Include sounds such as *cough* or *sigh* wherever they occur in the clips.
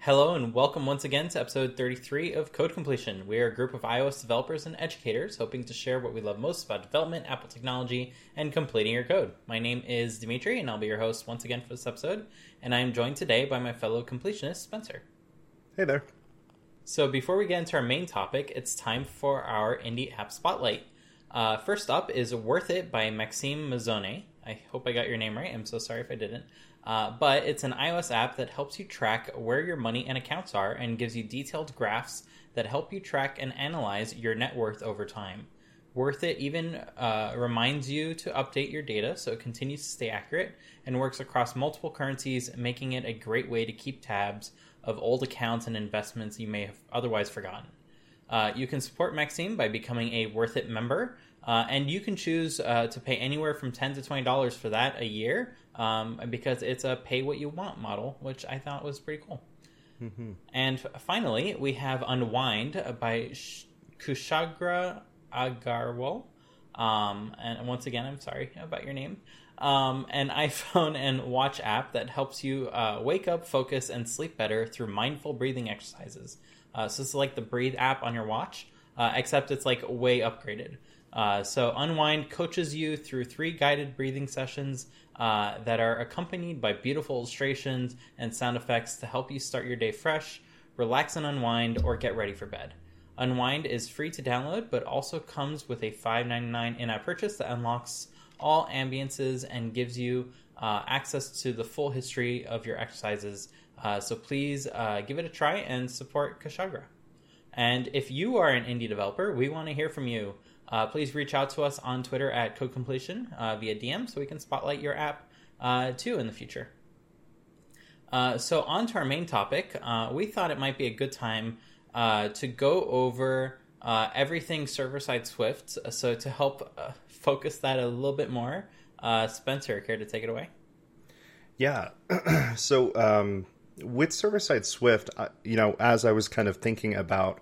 Hello and welcome once again to episode 33 of Code Completion. We are a group of iOS developers and educators hoping to share what we love most about development, Apple technology, and completing your code. My name is Dimitri and I'll be your host once again for this episode, and I am joined today by my fellow completionist, Spencer. Hey there. So before we get into our main topic, it's time for our Indie App Spotlight. Uh, first up is Worth It by Maxime Mazzone. I hope I got your name right. I'm so sorry if I didn't. Uh, but it's an iOS app that helps you track where your money and accounts are and gives you detailed graphs that help you track and analyze your net worth over time. Worth It even uh, reminds you to update your data so it continues to stay accurate and works across multiple currencies, making it a great way to keep tabs of old accounts and investments you may have otherwise forgotten. Uh, you can support Maxime by becoming a Worth It member, uh, and you can choose uh, to pay anywhere from 10 to twenty dollars for that a year, um, because it's a pay what you want model, which I thought was pretty cool. Mm-hmm. And finally, we have Unwind by Kushagra Agarwal. Um, and once again, I'm sorry about your name. Um, an *laughs* iPhone and watch app that helps you uh, wake up, focus, and sleep better through mindful breathing exercises. Uh, so it's like the Breathe app on your watch, uh, except it's like way upgraded. Uh, so Unwind coaches you through three guided breathing sessions uh, that are accompanied by beautiful illustrations and sound effects to help you start your day fresh, relax and unwind, or get ready for bed. Unwind is free to download, but also comes with a $5.99 in-app purchase that unlocks all ambiances and gives you uh, access to the full history of your exercises uh, so please uh, give it a try and support Kushagra. And if you are an indie developer, we want to hear from you. Uh, please reach out to us on Twitter at Code Completion uh, via DM so we can spotlight your app uh, too in the future. Uh, so, on to our main topic. we thought it might be a good time to go over everything server side Swift. So, to help focus that a little bit more, Spencer, care to take it away? Yeah. *clears throat* so, um, with server side Swift, you know, as I was kind of thinking about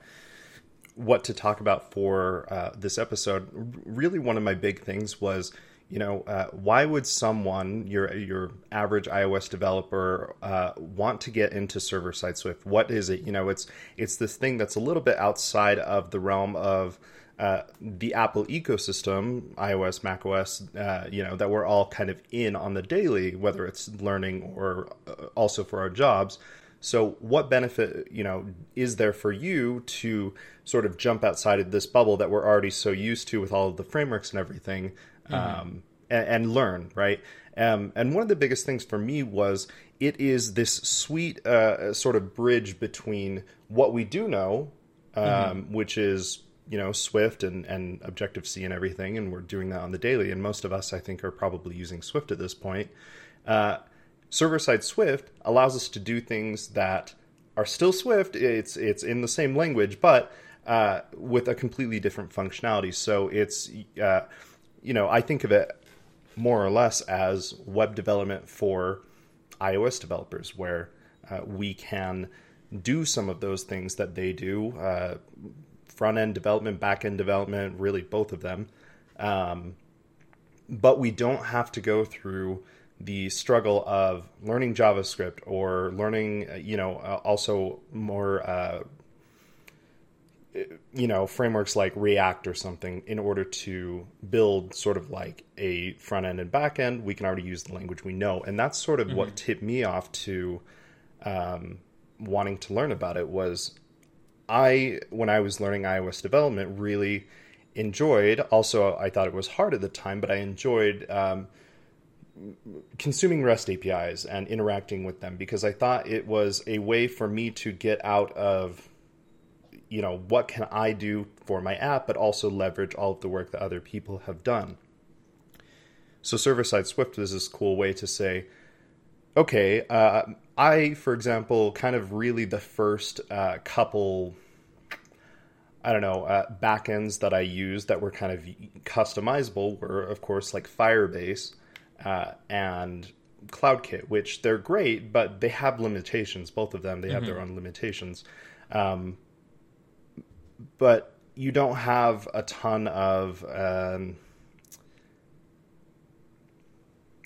what to talk about for uh, this episode, really one of my big things was, you know, uh, why would someone, your your average iOS developer, uh, want to get into server side Swift? What is it? You know, it's it's this thing that's a little bit outside of the realm of uh, the Apple ecosystem, iOS, macOS, uh, you know, that we're all kind of in on the daily, whether it's learning or uh, also for our jobs. So, what benefit, you know, is there for you to sort of jump outside of this bubble that we're already so used to with all of the frameworks and everything, mm-hmm. um, and, and, learn, right? Um, and one of the biggest things for me was it is this sweet uh, sort of bridge between what we do know, um, mm-hmm. which is you know Swift and and Objective C and everything, and we're doing that on the daily. And most of us, I think, are probably using Swift at this point. Uh, Server side Swift allows us to do things that are still Swift. It's it's in the same language, but uh, with a completely different functionality. So it's uh, you know I think of it more or less as web development for iOS developers, where uh, we can do some of those things that they do uh, front end development, back end development, really both of them. Um, but we don't have to go through the struggle of learning JavaScript or learning, uh, you know, uh, also more, uh, you know, frameworks like React or something in order to build sort of like a front end and back end. We can already use the language we know. And that's sort of mm-hmm. what tipped me off to um, wanting to learn about it was I, when I was learning iOS development, really enjoyed. Also, I thought it was hard at the time, but I enjoyed um, consuming REST APIs and interacting with them because I thought it was a way for me to get out of, you know, what can I do for my app, but also leverage all of the work that other people have done. So, server side Swift is this cool way to say, okay, uh, I, for example, kind of really the first uh, couple, I don't know, uh, backends that I used that were kind of customizable were, of course, like Firebase uh, and CloudKit, which they're great, but they have limitations. Both of them, they have mm-hmm. their own limitations. Um, but you don't have a ton of. Um,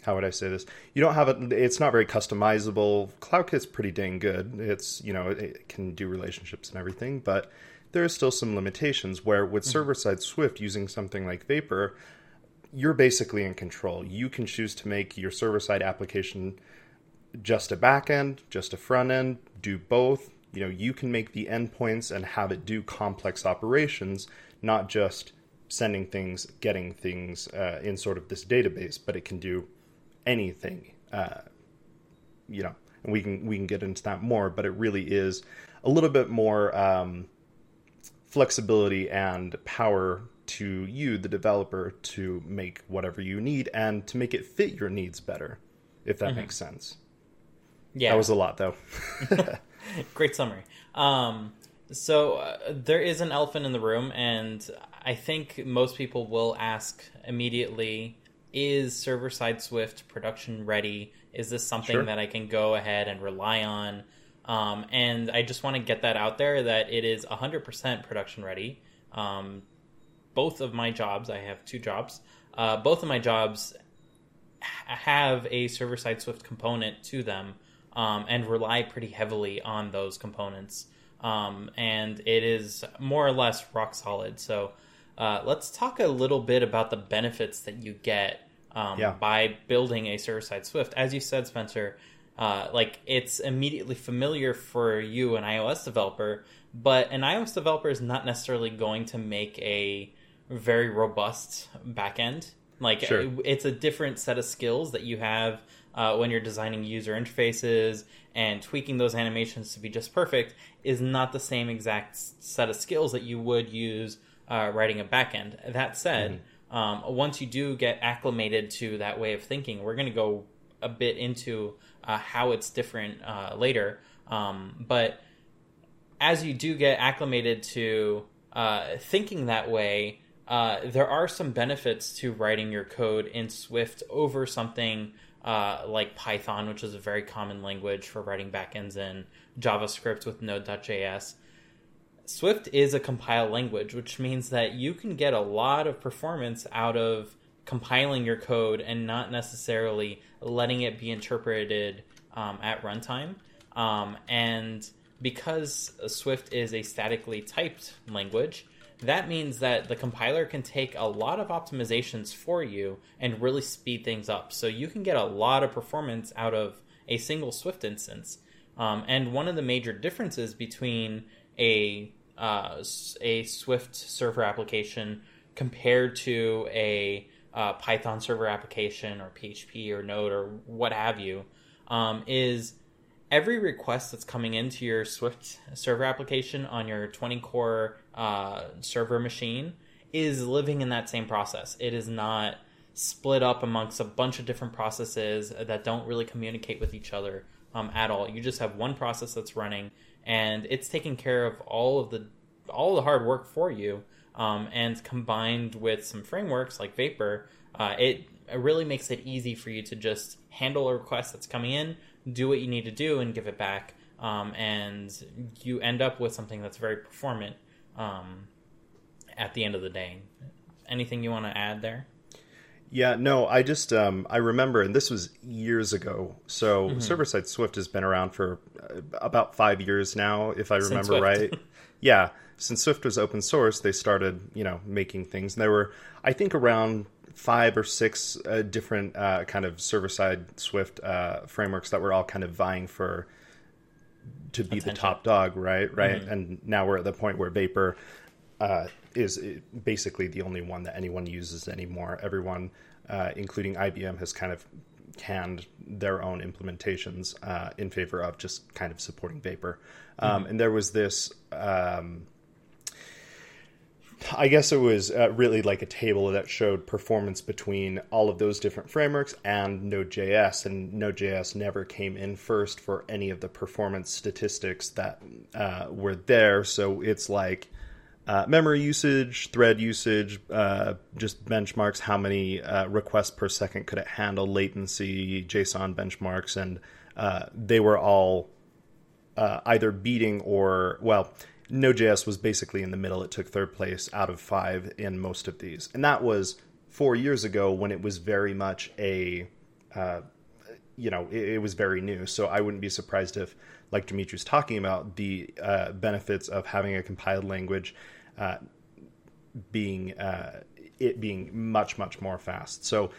how would I say this? You don't have it. It's not very customizable. CloudKit's pretty dang good. It's you know it, it can do relationships and everything, but there are still some limitations. Where with mm-hmm. server side Swift using something like Vapor, you're basically in control. You can choose to make your server side application just a back end, just a front end, do both. You know, you can make the endpoints and have it do complex operations, not just sending things, getting things uh, in sort of this database, but it can do anything. Uh, you know, and we can we can get into that more, but it really is a little bit more um, flexibility and power to you, the developer, to make whatever you need and to make it fit your needs better, if that mm-hmm. makes sense. Yeah, that was a lot though. *laughs* *laughs* Great summary. Um, so uh, there is an elephant in the room, and I think most people will ask immediately: Is server side Swift production ready? Is this something sure. that I can go ahead and rely on? Um, and I just want to get that out there that it is 100% production ready. Um, both of my jobs, I have two jobs. Uh, both of my jobs have a server side Swift component to them um, and rely pretty heavily on those components. Um, and it is more or less rock solid. So uh, let's talk a little bit about the benefits that you get um, yeah. by building a server side Swift. As you said, Spencer, uh, like it's immediately familiar for you, an iOS developer, but an iOS developer is not necessarily going to make a very robust backend. Like sure. it's a different set of skills that you have uh, when you're designing user interfaces and tweaking those animations to be just perfect is not the same exact set of skills that you would use uh, writing a backend. That said, mm-hmm. um, once you do get acclimated to that way of thinking, we're going to go a bit into uh, how it's different uh, later. Um, but as you do get acclimated to uh, thinking that way, uh, there are some benefits to writing your code in Swift over something uh, like Python, which is a very common language for writing backends in JavaScript with Node.js. Swift is a compile language, which means that you can get a lot of performance out of compiling your code and not necessarily letting it be interpreted um, at runtime. Um, and because Swift is a statically typed language, that means that the compiler can take a lot of optimizations for you and really speed things up. So you can get a lot of performance out of a single Swift instance. Um, and one of the major differences between a uh, a Swift server application compared to a uh, Python server application or PHP or Node or what have you um, is every request that's coming into your Swift server application on your 20 core uh, server machine is living in that same process. It is not split up amongst a bunch of different processes that don't really communicate with each other um, at all. You just have one process that's running, and it's taking care of all of the all the hard work for you. Um, and combined with some frameworks like Vapor, uh, it, it really makes it easy for you to just handle a request that's coming in, do what you need to do, and give it back. Um, and you end up with something that's very performant um, at the end of the day. Anything you want to add there? Yeah, no, I just um, I remember, and this was years ago. So mm-hmm. server side Swift has been around for uh, about five years now, if I remember right. *laughs* yeah, since Swift was open source, they started you know making things, and there were I think around five or six uh, different uh, kind of server side Swift uh, frameworks that were all kind of vying for to be Attention. the top dog, right? Right. Mm-hmm. And now we're at the point where Vapor uh, is basically the only one that anyone uses anymore. Everyone, uh, including IBM, has kind of canned their own implementations uh, in favor of just kind of supporting Vapor. Um, mm-hmm. And there was this. Um, I guess it was uh, really like a table that showed performance between all of those different frameworks and Node.js, and Node.js never came in first for any of the performance statistics that uh, were there. So it's like uh, memory usage, thread usage, uh, just benchmarks, how many uh, requests per second could it handle, latency, JSON benchmarks, and uh, they were all either beating or well Node.js was basically in the middle. It took third place out of five in most of these. And that was four years ago when it was very much a uh, you know, it, it, was very new. So I wouldn't be surprised if, like Dimitri's talking about, the uh, benefits of having a compiled language uh, being uh, it being much much more fast. So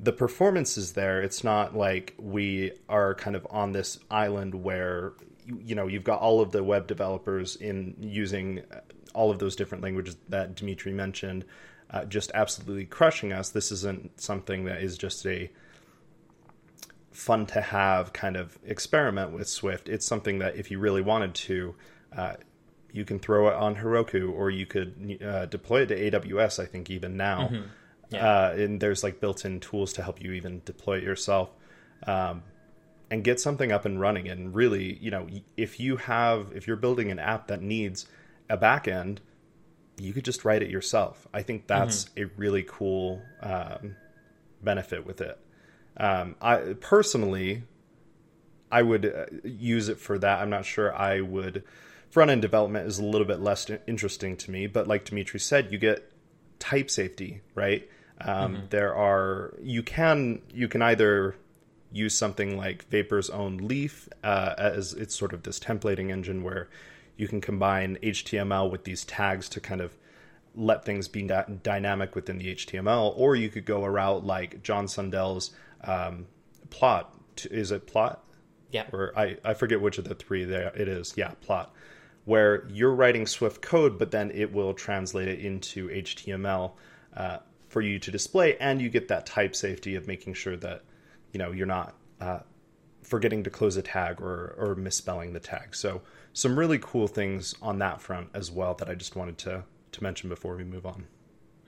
the performance is there. It's not like we are kind of on this island where you know you've got all of the web developers in using all of those different languages that Dimitri mentioned, uh, just absolutely crushing us. This isn't something that is just a fun to have kind of experiment with Swift. It's something that if you really wanted to, uh, you can throw it on Heroku or you could uh, deploy it to AWS. I think even now, mm-hmm. yeah. uh, and there's like built-in tools to help you even deploy it yourself. Um, and get something up and running and really you know if you have if you're building an app that needs a backend you could just write it yourself i think that's mm-hmm. a really cool um, benefit with it um, I personally, I would uh, use it for that. I'm not sure I would. Front end development is a little bit less interesting to me, but like Dimitri said, you get type safety, right? Um, mm-hmm. There are you can you can either use something like Vapor's own Leaf uh, as it's sort of this templating engine where you can combine HTML with these tags to kind of let things be dynamic within the HTML, or you could go a route like John Sundell's um, plot. Is it plot? Yeah. Or I, I forget which of the three there it is. Yeah, plot. Where you're writing Swift code, but then it will translate it into HTML uh, for you to display, and you get that type safety of making sure that you know you're not uh, forgetting to close a tag or or misspelling the tag. So some really cool things on that front as well that I just wanted to to mention before we move on.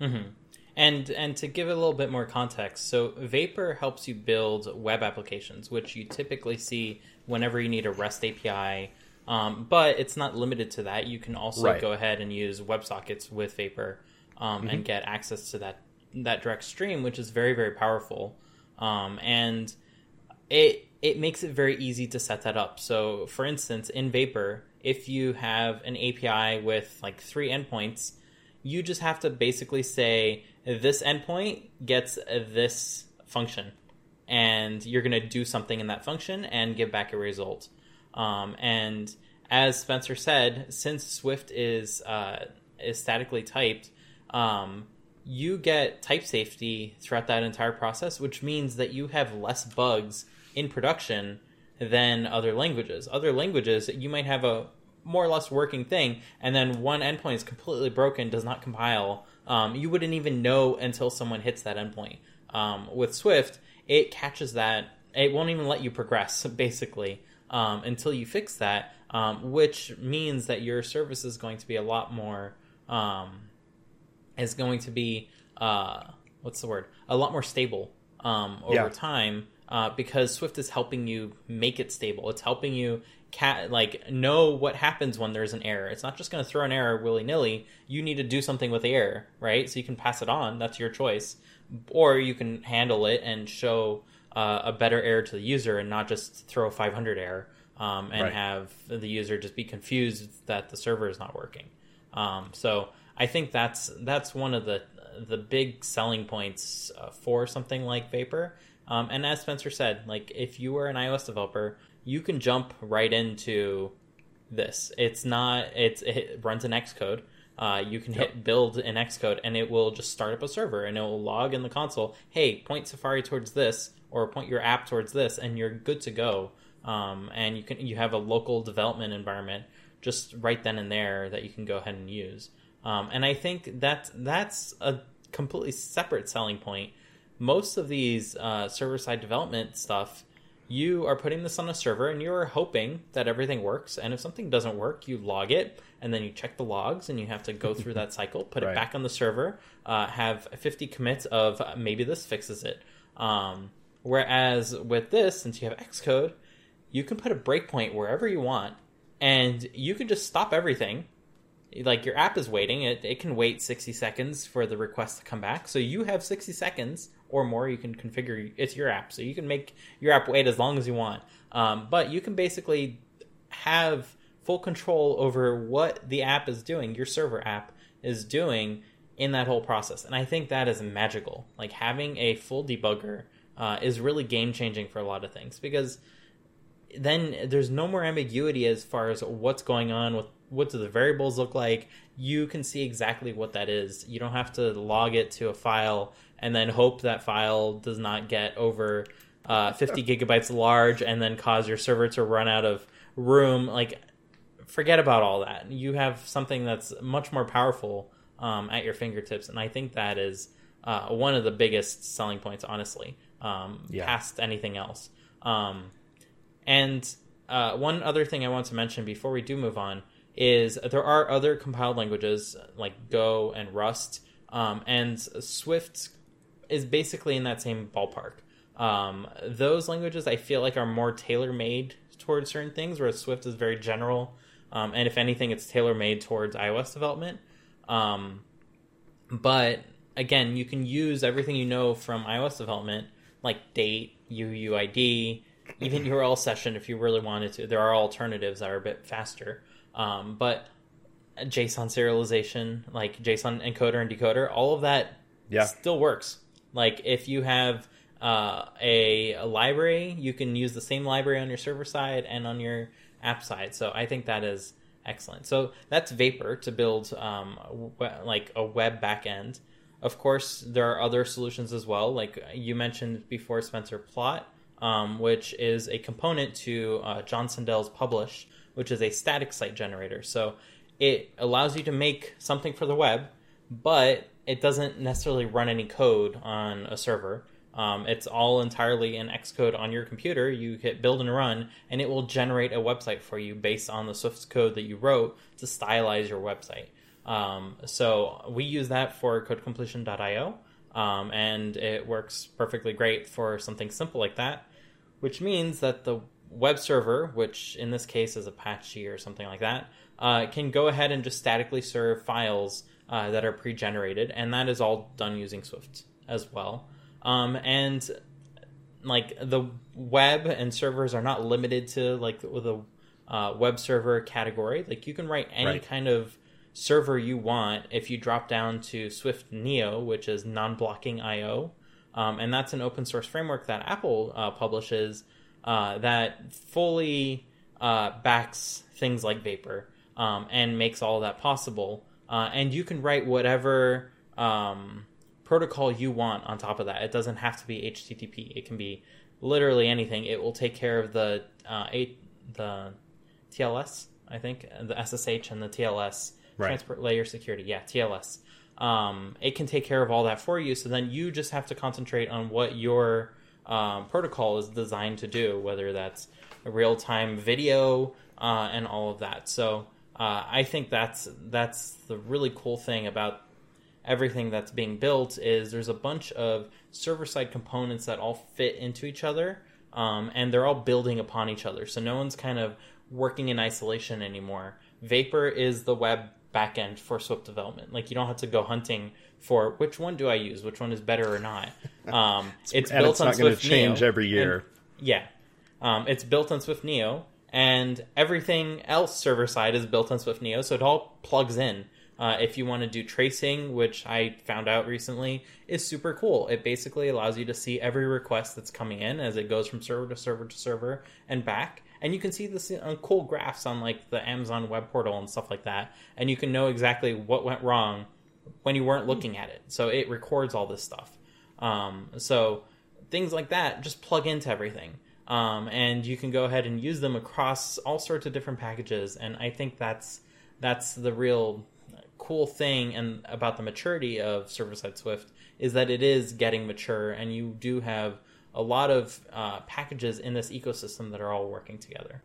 Mm-hmm. And and to give it a little bit more context, so Vapor helps you build web applications, which you typically see whenever you need a REST API. Um, but it's not limited to that. You can also right. go ahead and use WebSockets with Vapor um, mm-hmm. and get access to that that direct stream, which is very very powerful. Um, and it it makes it very easy to set that up. So, for instance, in Vapor, if you have an API with like three endpoints, you just have to basically say this endpoint gets this function, and you're going to do something in that function and give back a result. Um, and as Spencer said, since Swift is uh, is statically typed, um, you get type safety throughout that entire process, which means that you have less bugs in production than other languages. Other languages, you might have a more or less working thing, and then one endpoint is completely broken, does not compile, um, you wouldn't even know until someone hits that endpoint. Um, with Swift, it catches that. It won't even let you progress, *laughs* basically, um, until you fix that, um, which means that your service is going to be a lot more, um, is going to be, uh, what's the word? A lot more stable um, over yeah. time. Uh, because Swift is helping you make it stable. It's helping you cat like know what happens when there's an error. It's not just going to throw an error willy nilly. You need to do something with the error, right? So you can pass it on. That's your choice, or you can handle it and show uh, a better error to the user and not just throw a 500 error um, and right. have the user just be confused that the server is not working. Um, so I think that's that's one of the the big selling points uh, for something like Vapor. Um, and as Spencer said, like if you are an iOS developer you can jump right into this. It's not. It's it runs in Xcode. Uh, you can yep. hit build in Xcode and it will just start up a server and it will log in the console. Hey, point Safari towards this or point your app towards this, and you're good to go. Um, and you can you have a local development environment just right then and there that you can go ahead and use. Um, and I think that that's a completely separate selling point. Most of these uh, server side development stuff you are putting this on a server and you're hoping that everything works. And if something doesn't work, you log it and then you check the logs and you have to go *laughs* through that cycle, put right. it back on the server, uh, have 50 commits of uh, maybe this fixes it. Um, whereas with this, since you have Xcode, you can put a breakpoint wherever you want and you can just stop everything. Like your app is waiting, it, it can wait 60 seconds for the request to come back. So you have 60 seconds or more. You can configure it's your app, so you can make your app wait as long as you want. Um, but you can basically have full control over what the app is doing, your server app is doing in that whole process. And I think that is magical. Like having a full debugger uh, is really game changing for a lot of things because then there's no more ambiguity as far as what's going on with what do the variables look like. You can see exactly what that is. You don't have to log it to a file and then hope that file does not get over uh, 50 gigabytes large and then cause your server to run out of room. Like forget about all that. You have something that's much more powerful um, at your fingertips and i think that is uh, one of the biggest selling points honestly um, Yeah. past anything else. Um, and uh, one other thing I want to mention before we do move on is there are other compiled languages like Go and Rust, um, and Swift is basically in that same ballpark. Um, those languages I feel like are more tailor made towards certain things, whereas Swift is very general, um, and if anything, it's tailor made towards iOS development. Um, but again, you can use everything you know from iOS development, like date, UUID, even URL session if you really wanted to. There are alternatives that are a bit faster. Um, but JSON serialization, like JSON encoder and decoder, all of that Yeah. still works. Like if you have uh, a, a library, you can use the same library on your server side and on your app side. So I think that is excellent. So that's Vapor to build um, we- like a web backend. Of course, there are other solutions as well. Like you mentioned before, Spencer Plot, um, which is a component to uh, John Sundell's Publish, which is a static site generator. So it allows you to make something for the web, but it doesn't necessarily run any code on a server. Um, it's all entirely in Xcode on your computer. You hit build and run, and it will generate a website for you based on the Swift code that you wrote to stylize your website. Um, so we use that for codecompletion.io, um, and it works perfectly great for something simple like that, which means that the web server, which in this case is Apache or something like that, uh, can go ahead and just statically serve files uh, that are pre-generated, and that is all done using Swift as well. Um, and like the web and servers are not limited to like the uh, web server category. Like you can write any Right. kind of server you want if you drop down to Swift NIO, which is non-blocking I/O, um, and that's an open source framework that Apple uh, publishes uh, that fully uh, backs things like Vapor um, and makes all that possible. Uh, and you can write whatever um, protocol you want on top of that. It doesn't have to be HTTP. It can be literally anything. It will take care of the uh, a, the TLS, I think, the SSH and the TLS Right. transport layer security. Yeah, TLS. Um, it can take care of all that for you. So then you just have to concentrate on what your um, protocol is designed to do, whether that's real time video uh, and all of that. So uh, I think that's that's the really cool thing about everything that's being built is there's a bunch of server side components that all fit into each other um, and they're all building upon each other. So no one's kind of working in isolation anymore. Vapor is the web backend for swift development. Like you don't have to go hunting for which one do i use which one is better or not *laughs* um, it's, and built it's on not going to swift change Neo, every year. and- yeah. Um, it's built on Swift NIO, and everything else server side is built on Swift NIO, so it all plugs in. Uh, if you want to do tracing, which I found out recently is super cool, it basically allows you to see every request that's coming in as it goes from server to server to server and back. And you can see this on cool graphs on like the Amazon web portal and stuff like that. And you can know exactly what went wrong when you weren't looking at it. So it records all this stuff. Um, so things like that just plug into everything. Um, and you can go ahead and use them across all sorts of different packages. And I think that's that's the real cool thing and about the maturity of server side Swift is that it is getting mature, and you do have a lot of uh, packages in this ecosystem that are all working together.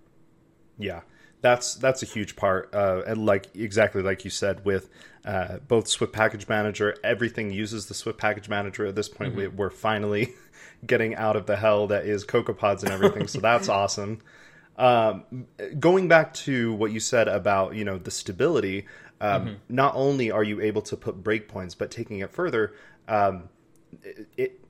Yeah, that's that's a huge part, uh, and like exactly like you said, with uh, both Swift Package Manager, everything uses the Swift Package Manager. At this point, we, we're finally *laughs* getting out of the hell that is CocoaPods and everything. so that's *laughs* awesome. Um, going back to what you said about you know the stability, um, not only are you able to put breakpoints, but taking it further, um, it, it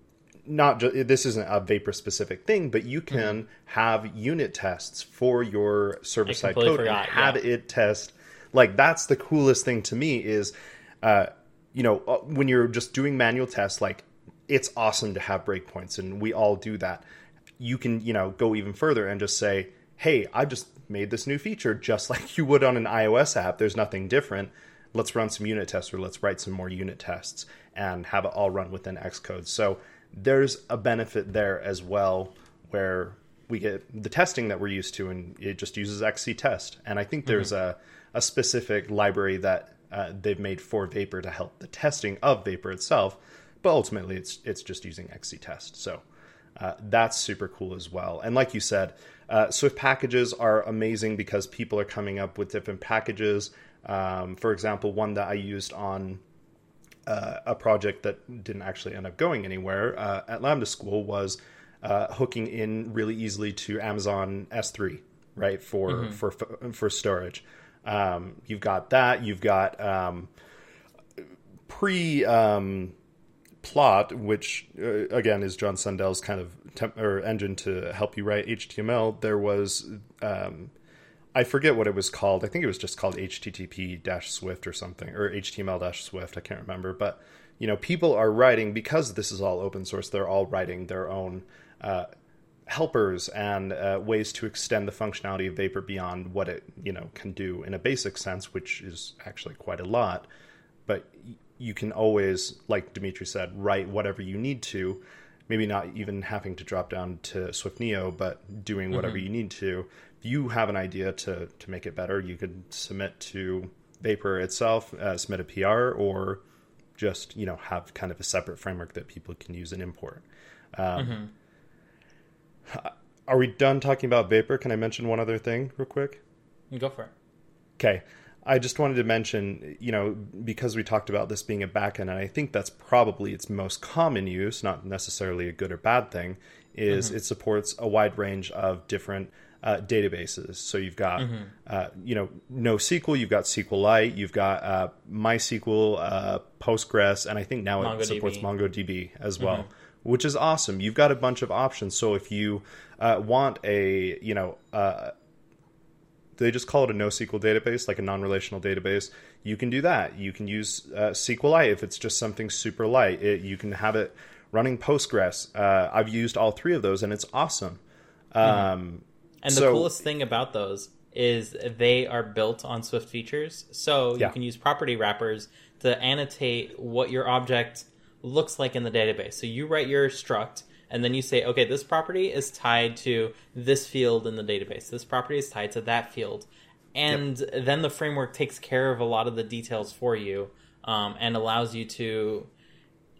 not just this isn't a vapor specific thing, but you can have unit tests for your server side code forgot, and have yeah. it test. Like that's the coolest thing to me is, uh, you know, uh, when you're just doing manual tests, like it's awesome to have breakpoints, and we all do that. You can, you know, go even further and just say, "Hey, I just made this new feature just *laughs* like you would on an iOS app. There's nothing different. Let's run some unit tests or let's write some more unit tests and have it all run within Xcode." So there's a benefit there as well, where we get the testing that we're used to, and it just uses XCTest. And I think there's mm-hmm. a a specific library that uh, they've made for Vapor to help the testing of Vapor itself but ultimately it's it's just using XCTest. So uh, that's super cool as well. And like you said, uh, Swift packages are amazing because people are coming up with different packages. Um, for example, one that I used on uh, a project that didn't actually end up going anywhere uh, at Lambda School was uh, hooking in really easily to Amazon S3, right for mm-hmm. for for storage. Um, you've got that. You've got um, pre um, plot, which uh, again is John Sundell's kind of temp- or engine to help you write HTML, there was um, I forget what it was called. I think it was just called HTTP Swift or something, or HTML Swift. I can't remember, but you know, people are writing because this is all open source. They're all writing their own. Uh, helpers and uh, ways to extend the functionality of Vapor beyond what it you know can do in a basic sense, which is actually quite a lot. But you can always, like Dimitri said, write whatever you need to. Maybe not even having to drop down to Swift NIO, but doing whatever mm-hmm. you need to. You have an idea to to make it better, you could submit to Vapor itself, uh, submit a PR, or just you know have kind of a separate framework that people can use and import. Um, mm-hmm. Are we done talking about Vapor? Can I mention one other thing real quick? Go for it. Okay. I just wanted to mention, you know, because we talked about this being a backend, and I think that's probably its most common use, not necessarily a good or bad thing, is mm-hmm. it supports a wide range of different uh, databases. So you've got, mm-hmm. uh, you know, NoSQL, you've got SQLite, you've got uh, MySQL, uh, Postgres, and I think now MongoDB. it supports MongoDB as well, mm-hmm. which is awesome. You've got a bunch of options. So if you uh, want a, you know, uh, they just call it a NoSQL database, like a non-relational database. You can do that. You can use uh, SQLite if it's just something super light. It, you can have it running Postgres. Uh, I've used all three of those, and it's awesome. Um, mm-hmm. And the so, coolest thing about those is they are built on Swift features, so you can use property wrappers to annotate what your object looks like in the database. So you write your struct and then you say, okay, this property is tied to this field in the database. This property is tied to that field, and yep. then the framework takes care of a lot of the details for you um, and allows you to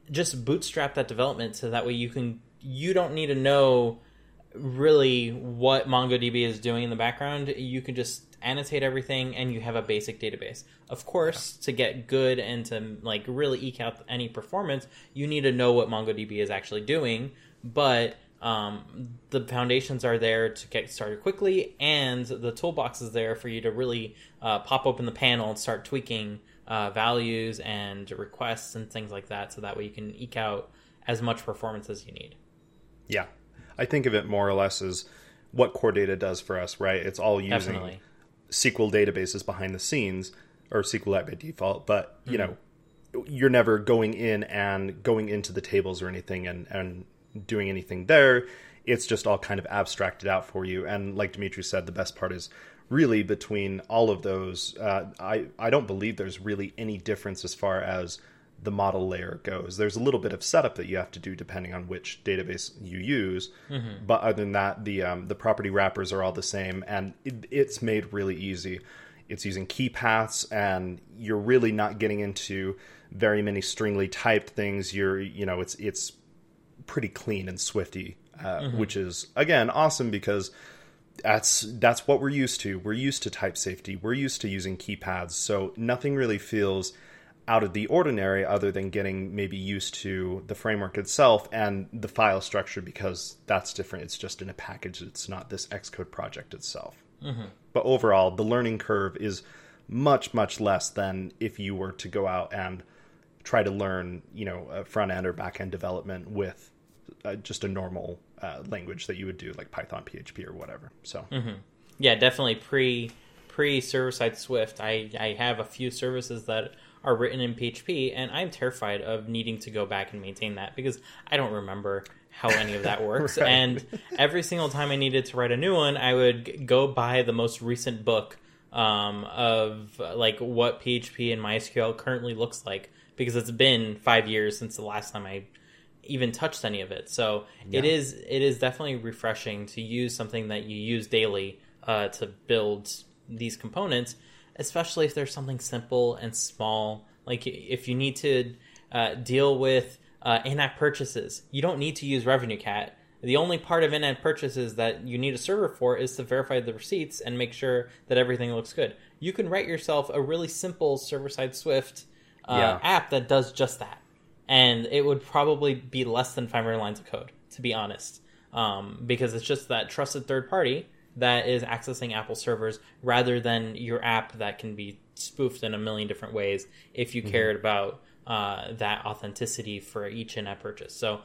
just bootstrap that development so that way you can you don't need to know really what MongoDB is doing in the background. You can just annotate everything and you have a basic database. Of course, to get good and to like really eke out any performance, you need to know what MongoDB is actually doing but um, the foundations are there to get started quickly, and the toolbox is there for you to really uh, pop open the panel and start tweaking uh, values and requests and things like that, so that way you can eke out as much performance as you need. Yeah, I think of it more or less as what core data does for us, right? It's all using Definitely. SQL databases behind the scenes or SQLite by default, but you mm-hmm. know, you're never going in and going into the tables or anything and and doing anything there. It's just all kind of abstracted out for you. And like Dimitri said, the best part is really between all of those. Uh, I I don't believe there's really any difference as far as the model layer goes. There's a little bit of setup that you have to do depending on which database you use, mm-hmm. but other than that, the um, the property wrappers are all the same, and it, it's made really easy. It's using key paths, and you're really not getting into very many stringly typed things. You're you know it's it's pretty clean and swifty, uh, mm-hmm. which is again awesome because that's that's what we're used to. We're used to type safety. We're used to using key paths, so nothing really feels out of the ordinary other than getting maybe used to the framework itself and the file structure because that's different. It's just in a package. It's not this Xcode project itself. Mm-hmm. But overall, the learning curve is much much less than if you were to go out and try to learn, you know, front end or back end development with uh, just a normal uh, language that you would do like Python, PHP, or whatever. So mm-hmm. yeah, definitely pre pre server side Swift. I I have a few services that are written in PHP, and I'm terrified of needing to go back and maintain that because I don't remember how any of that *laughs* works. right. And every single time I needed to write a new one, I would go buy the most recent book um, of like what PHP and MySQL currently looks like because it's been five years since the last time I even touched any of it. So yeah. it is it is definitely refreshing to use something that you use daily uh, to build these components, especially if there's something simple and small. Like if you need to uh, deal with uh, in-app purchases, you don't need to use Revenue Cat. the only part of in-app purchases that you need a server for is to verify the receipts and make sure that everything looks good. You can write yourself a really simple server-side Swift uh, yeah. app that does just that, and it would probably be less than 500 lines of code, to be honest, um, because it's just that trusted third party that is accessing Apple servers rather than your app that can be spoofed in a million different ways if you mm-hmm. cared about uh, that authenticity for each in-app purchase. So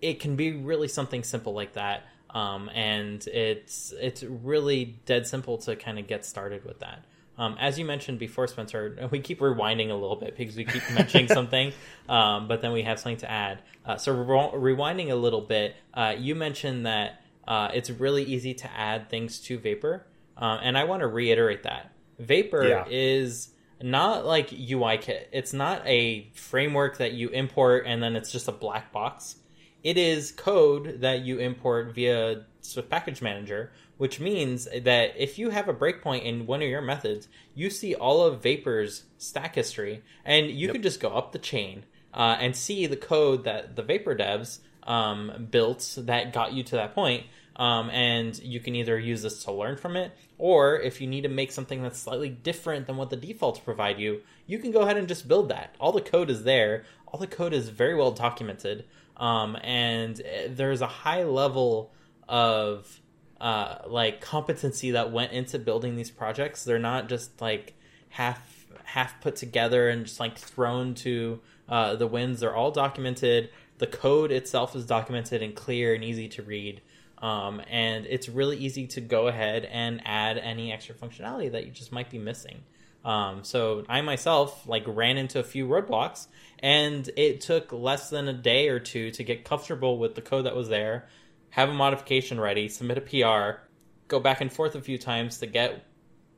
it can be really something simple like that. Um, and it's it's really dead simple to kind of get started with that. Um, as you mentioned before, Spencer, *laughs* we keep rewinding a little bit because we keep mentioning *laughs* something, um, but then we have something to add. Uh, so re- rewinding a little bit, uh, you mentioned that uh, it's really easy to add things to Vapor, uh, and I want to reiterate that Vapor yeah. is not like UIKit. It's not a framework that you import and then it's just a black box it is code that you import via Swift Package Manager, which means that if you have a breakpoint in one of your methods, you see all of Vapor's stack history, and you yep. can just go up the chain uh, and see the code that the Vapor devs um, built that got you to that point. Um, and you can either use this to learn from it, or if you need to make something that's slightly different than what the defaults provide you, you can go ahead and just build that. All the code is there. All the code is very well documented um, and there's a high level of uh, like competency that went into building these projects. They're not just like half half put together and just like thrown to uh, the winds. They're all documented. The code itself is documented and clear and easy to read. Um, and it's really easy to go ahead and add any extra functionality that you just might be missing. Um, so I myself like ran into a few roadblocks, and it took less than a day or two to get comfortable with the code that was there, have a modification ready, submit a PR, go back and forth a few times to get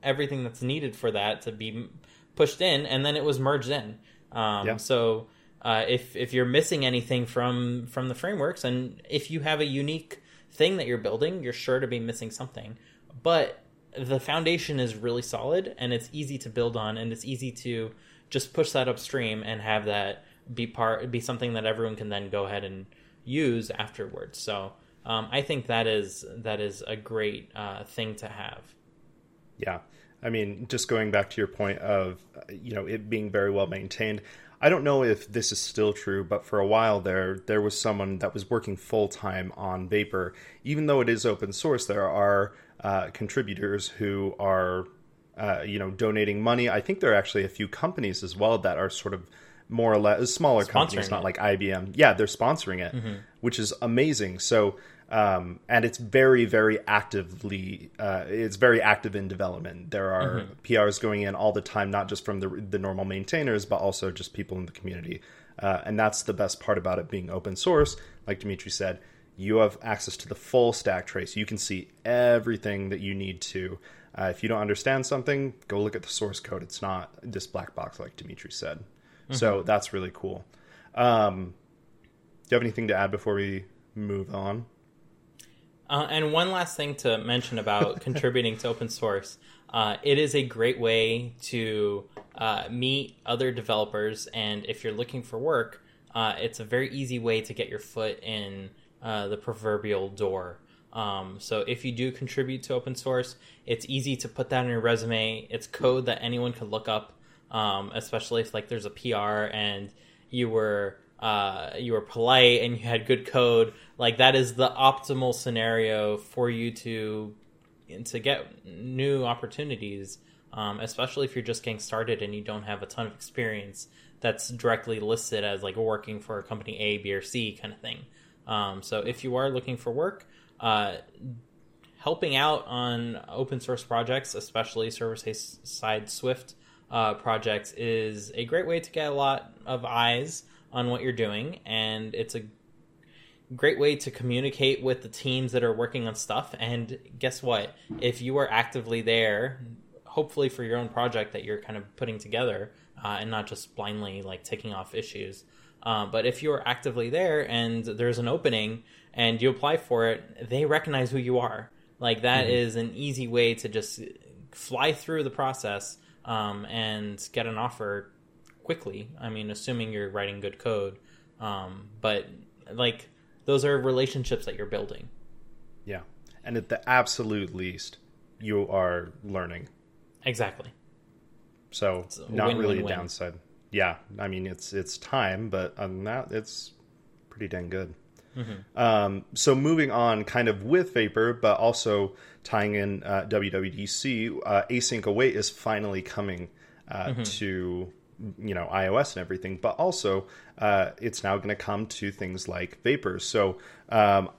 everything that's needed for that to be pushed in, and then it was merged in. Um, yeah. So uh, if if you're missing anything from from the frameworks, and if you have a unique thing that you're building, you're sure to be missing something. But the foundation is really solid and it's easy to build on and it's easy to just push that upstream and have that be part be something that everyone can then go ahead and use afterwards. So um, i think that is that is a great uh, thing to have. Yeah. I mean just going back to your point of you know it being very well maintained I don't know if this is still true, but for a while there, there was someone that was working full time on Vapor. Even though it is open source, there are uh, contributors who are, uh, you know, donating money. I think there are actually a few companies as well that are sort of more or less smaller companies, not like IBM. Yeah, they're sponsoring it, mm-hmm. which is amazing. So, um, and it's very, very actively, uh, it's very active in development. There are mm-hmm. PRs going in all the time, not just from the the normal maintainers, but also just people in the community. Uh, and that's the best part about it being open source. Like Dimitri said, you have access to the full stack trace. You can see everything that you need to. Uh, if you don't understand something, go look at the source code. It's not this black box like Dimitri said. Mm-hmm. So that's really cool. Um, do you have anything to add before we move on? Uh, and one last thing to mention about *laughs* contributing to open source. Uh, it is a great way to uh, meet other developers, and if you're looking for work, uh, it's a very easy way to get your foot in uh, the proverbial door. Um, so if you do contribute to open source, it's easy to put that on your resume. It's code that anyone could look up, um, especially if like there's a PR and you were uh, you were polite and you had good code. Like that is the optimal scenario for you to to get new opportunities, um, especially if you're just getting started and you don't have a ton of experience. That's directly listed as like working for a company A, B, or C kind of thing. Um, so if you are looking for work, uh, helping out on open source projects, especially server side Swift, uh, projects is a great way to get a lot of eyes on what you're doing, and it's a great way to communicate with the teams that are working on stuff. And guess what? If you are actively there, hopefully for your own project that you're kind of putting together, uh, and not just blindly like taking off issues. Uh, but if you're actively there and there's an opening and you apply for it, they recognize who you are. Like that mm-hmm. is an easy way to just fly through the process um, and get an offer quickly. I mean, assuming you're writing good code. Um, but like those are relationships that you're building. Yeah. And at the absolute least, you are learning. Exactly. So not win, really win, a win. downside. Yeah, I mean it's it's time, but on that it's pretty dang good. Mm-hmm. Um, so moving on, kind of with Vapor, but also tying in uh, WWDC, uh, async await is finally coming uh, mm-hmm. to you know iOS and everything, but also uh, it's now going to come to things like Vapor. So um,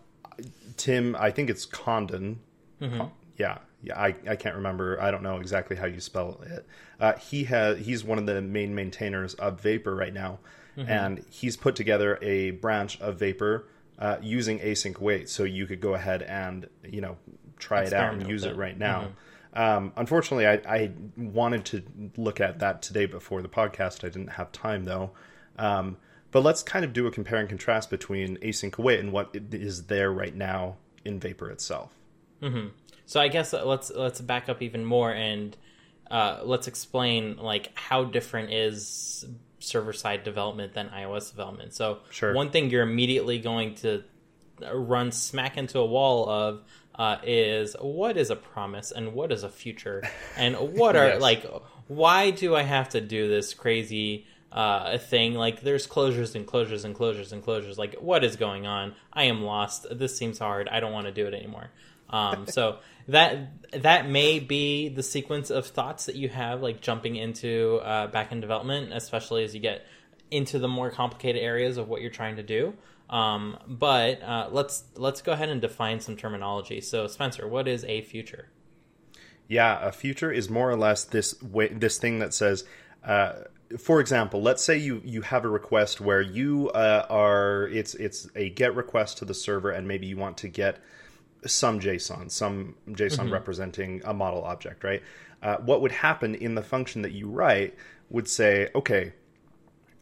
Tim, I think it's Condon. Mm-hmm. Yeah, yeah, I, I can't remember. I don't know exactly how you spell it. Uh, he has he's one of the main maintainers of Vapor right now, mm-hmm. and he's put together a branch of Vapor uh, using async await. so you could go ahead and you know try it out and use it. it right now. Mm-hmm. Um, unfortunately, I, I, wanted to look at that today before the podcast. I didn't have time though. Um, but let's kind of do a compare and contrast between async await and what is there right now in Vapor itself. Mm-hmm. So I guess let's let's back up even more and uh, let's explain like how different is server side development than iOS development. So sure. one thing you're immediately going to run smack into a wall of uh, is what is a promise and what is a future? And what *laughs* are yes. like why do I have to do this crazy uh, thing? Like there's closures and closures and closures and closures. Like what is going on? I am lost. This seems hard. I don't want to do it anymore. Um, so *laughs* that that may be the sequence of thoughts that you have, like jumping into uh, backend development, especially as you get into the more complicated areas of what you're trying to do. Um, but uh, let's let's go ahead and define some terminology. So, Spencer, what is a future? Yeah, a future is more or less this way, this thing that says. Uh, for example, let's say you you have a request where you uh, are it's it's a get request to the server, and maybe you want to get some JSON, some JSON mm-hmm. representing a model object, right? Uh, what would happen in the function that you write would say, okay,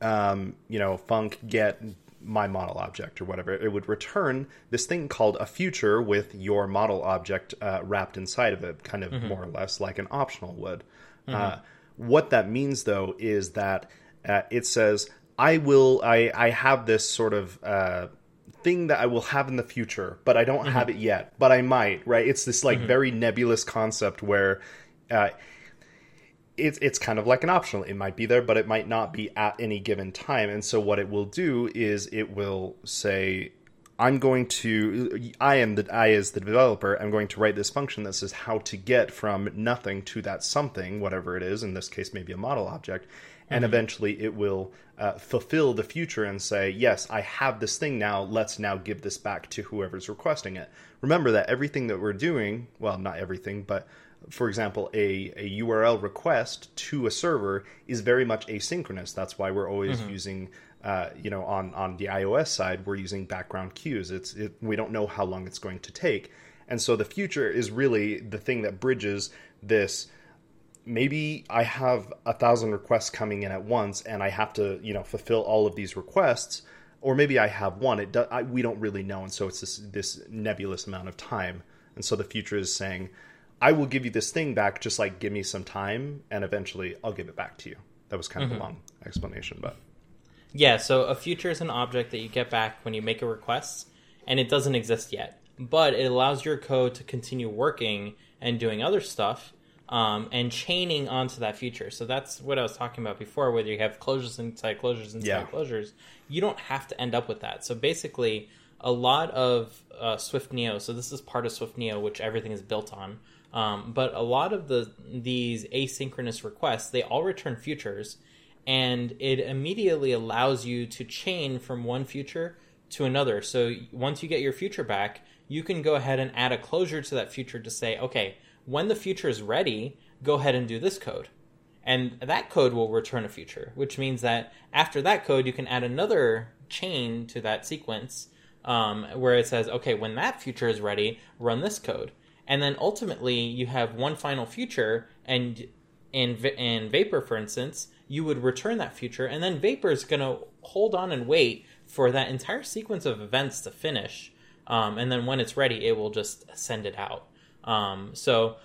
um, you know, func get my model object or whatever. It would return this thing called a future with your model object uh, wrapped inside of it, kind of mm-hmm. more or less like an optional would. Mm-hmm. Uh, what that means, though, is that uh, it says, I will, I, I have this sort of uh, thing that I will have in the future, but I don't mm-hmm. have it yet, but I might, right? It's this like mm-hmm. very nebulous concept where uh, it's it's kind of like an optional. It might be there, but it might not be at any given time. And so what it will do is it will say, I'm going to I am the I as the developer, I'm going to write this function that says how to get from nothing to that something, whatever it is, in this case maybe a model object and mm-hmm. eventually it will uh, fulfill the future and say, yes, I have this thing now. Let's now give this back to whoever's requesting it. Remember that everything that we're doing, well, not everything, but for example, a, a URL request to a server is very much asynchronous. That's why we're always mm-hmm. using, uh, you know, on, on the iOS side, we're using background queues. It's it, we don't know how long it's going to take, and so the future is really the thing that bridges this maybe I have a thousand requests coming in at once, and I have to, you know, fulfill all of these requests, or maybe I have one. It do, I, we don't really know, and so it's this this nebulous amount of time. And so the future is saying, I will give you this thing back, just like give me some time, and eventually I'll give it back to you. That was kind of mm-hmm. a long explanation, but yeah. So a future is an object that you get back when you make a request, and it doesn't exist yet, but it allows your code to continue working and doing other stuff um, and chaining onto that future. So that's what I was talking about before, whether you have closures inside closures inside yeah. closures, you don't have to end up with that. So basically, a lot of uh, Swift NIO, so this is part of Swift NIO, which everything is built on. Um, but a lot of the these asynchronous requests, they all return futures, and it immediately allows you to chain from one future to another. So once you get your future back, you can go ahead and add a closure to that future to say, okay, when the future is ready, go ahead and do this code. and that code will return a future, which means that after that code, you can add another chain to that sequence um, where it says, okay, when that future is ready, run this code. And then ultimately, you have one final future, and in, in Vapor, for instance, you would return that future, and then Vapor is going to hold on and wait for that entire sequence of events to finish. Um, and then when it's ready, it will just send it out. Um, so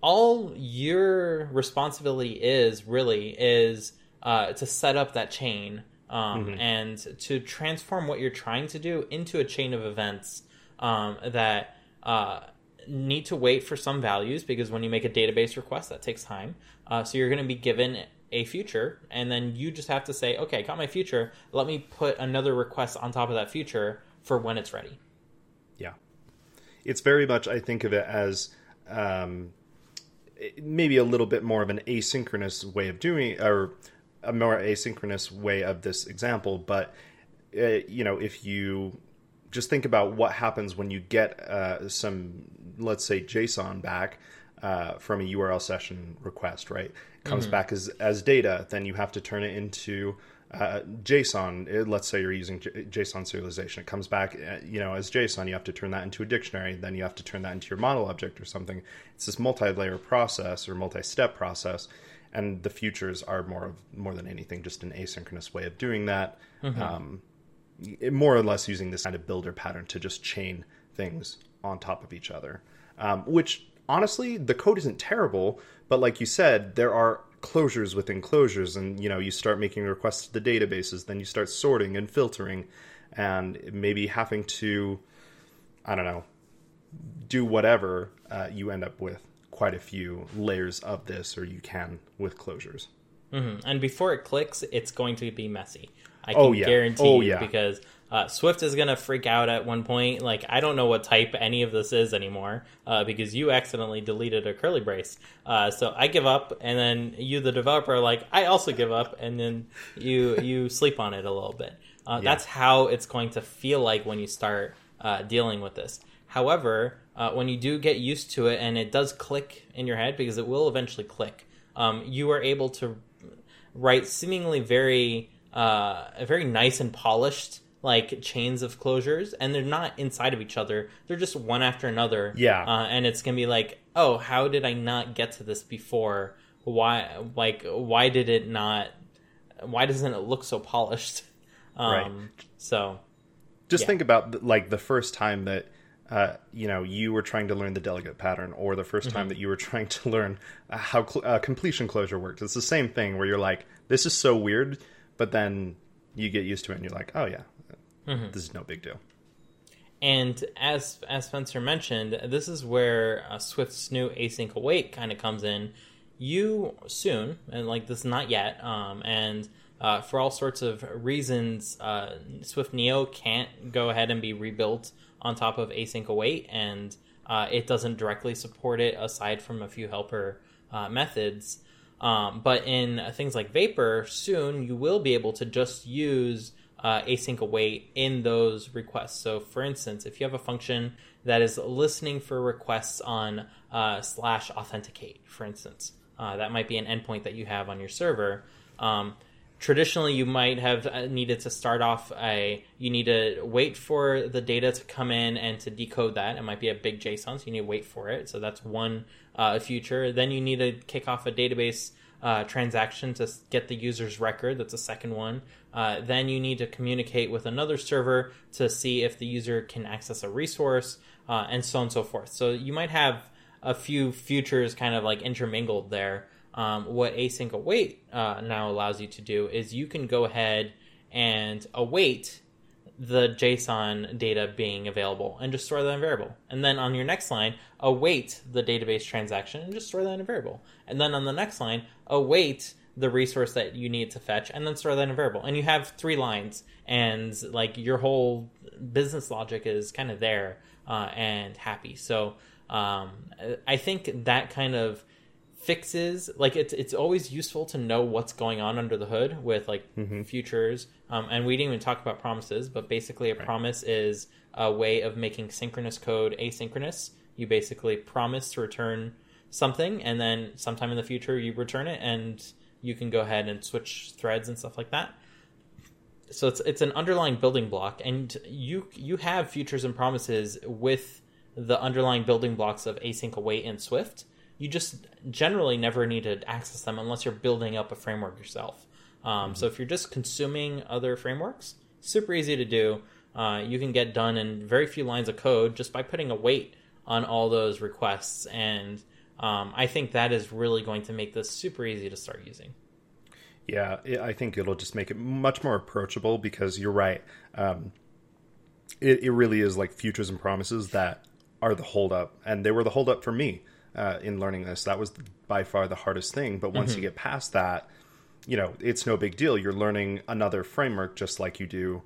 all your responsibility is really is uh, to set up that chain um, mm-hmm. and to transform what you're trying to do into a chain of events um, that uh, need to wait for some values because when you make a database request, that takes time. Uh, so you're going to be given a future, and then you just have to say, okay, I got my future. Let me put another request on top of that future for when it's ready. Yeah. It's very much, I think of it as um, maybe a little bit more of an asynchronous way of doing or a more asynchronous way of this example but uh, you know if you just think about what happens when you get uh, some let's say json back uh, from a url session request right it comes mm-hmm. back as as data then you have to turn it into uh, JSON, let's say you're using J- JSON serialization, it comes back, uh, you know, as JSON. You have to turn that into a dictionary. Then you have to turn that into your model object or something. It's this multi-layer process or multi-step process, and the futures are more of more than anything just an asynchronous way of doing that. Mm-hmm. Um, more or less using this kind of builder pattern to just chain things on top of each other, um, which honestly the code isn't terrible, but like you said, there are closures within closures and you know you start making requests to the databases then you start sorting and filtering and maybe having to i don't know do whatever uh, you end up with quite a few layers of this or you can with closures. Mm-hmm. and before it clicks it's going to be messy i can oh, yeah. guarantee oh, you yeah. because uh, Swift is gonna freak out at one point. Like I don't know what type any of this is anymore uh, because you accidentally deleted a curly brace. Uh, so I give up, and then you, the developer, are like I also give up, and then you you sleep on it a little bit. Uh, yeah. That's how it's going to feel like when you start uh, dealing with this. However, uh, when you do get used to it and it does click in your head because it will eventually click, um, you are able to write seemingly very very nice and polished like chains of closures and they're not inside of each other. They're just one after another. Yeah. Uh, and it's gonna be like oh how did i not get to this before? Why like why did it not why doesn't it look so polished? *laughs* Um right. so just yeah. think about like the first time that uh, you know you were trying to learn the delegate pattern or the 1st mm-hmm. time that you were *laughs* trying to learn uh, how cl- uh, completion closure works. It's the same thing where you're like this is so weird but then you get used to it and you're like oh yeah Mm-hmm. This is no big deal. And as as Spencer mentioned, this is where uh, Swift's new async await kind of comes in. You soon, and like this, not yet, um, and uh, for all sorts of reasons, uh, Swift NIO can't go ahead and be rebuilt on top of async await, and uh, it doesn't directly support it aside from a few helper uh, methods. Um, but in things like Vapor, soon you will be able to just use uh, async await in those requests. So, for instance, if you have a function that is listening for requests on uh, slash authenticate, for instance, uh, that might be an endpoint that you have on your server. Um, traditionally, you might have uh, needed to start off a you need to wait for the data to come in and to decode that. It might be a big JSON, so you need to wait for it. So that's one uh, future. Then you need to kick off a database uh, transaction to get the user's record. That's a second one. Uh, then you need to communicate with another server to see if the user can access a resource, uh, and so on and so forth. So you might have a few futures kind of like intermingled there. Um, what async await uh, now allows you to do is you can go ahead and await the JSON data being available and just store that in variable. And then on your next line, await the database transaction and just store that in a variable. And then on the next line, await the resource that you need to fetch and then store that in a variable. And you have three lines and like your whole business logic is kind of there uh, and happy. So um, I think that kind of fixes like it's it's always useful to know what's going on under the hood with like mm-hmm. futures um, and we didn't even talk about promises but basically a right. promise is a way of making synchronous code asynchronous you basically promise to return something, and then sometime in the future you return it, and you can go ahead and switch threads and stuff like that. So it's it's an underlying building block, and you you have futures and promises with the underlying building blocks of async await and Swift. You just generally never need to access them unless you're building up a framework yourself. Um, mm-hmm. So if you're just consuming other frameworks, super easy to do. Uh, you can get done in very few lines of code just by putting a wait on all those requests, and um, I think that is really going to make this super easy to start using. Yeah, I think it'll just make it much more approachable because you're right. Um, it, it, really is like futures and promises that are the holdup, and they were the holdup for me uh, in learning this. That was by far the hardest thing. But once mm-hmm. you get past that, you know, it's no big deal. You're learning another framework just like you do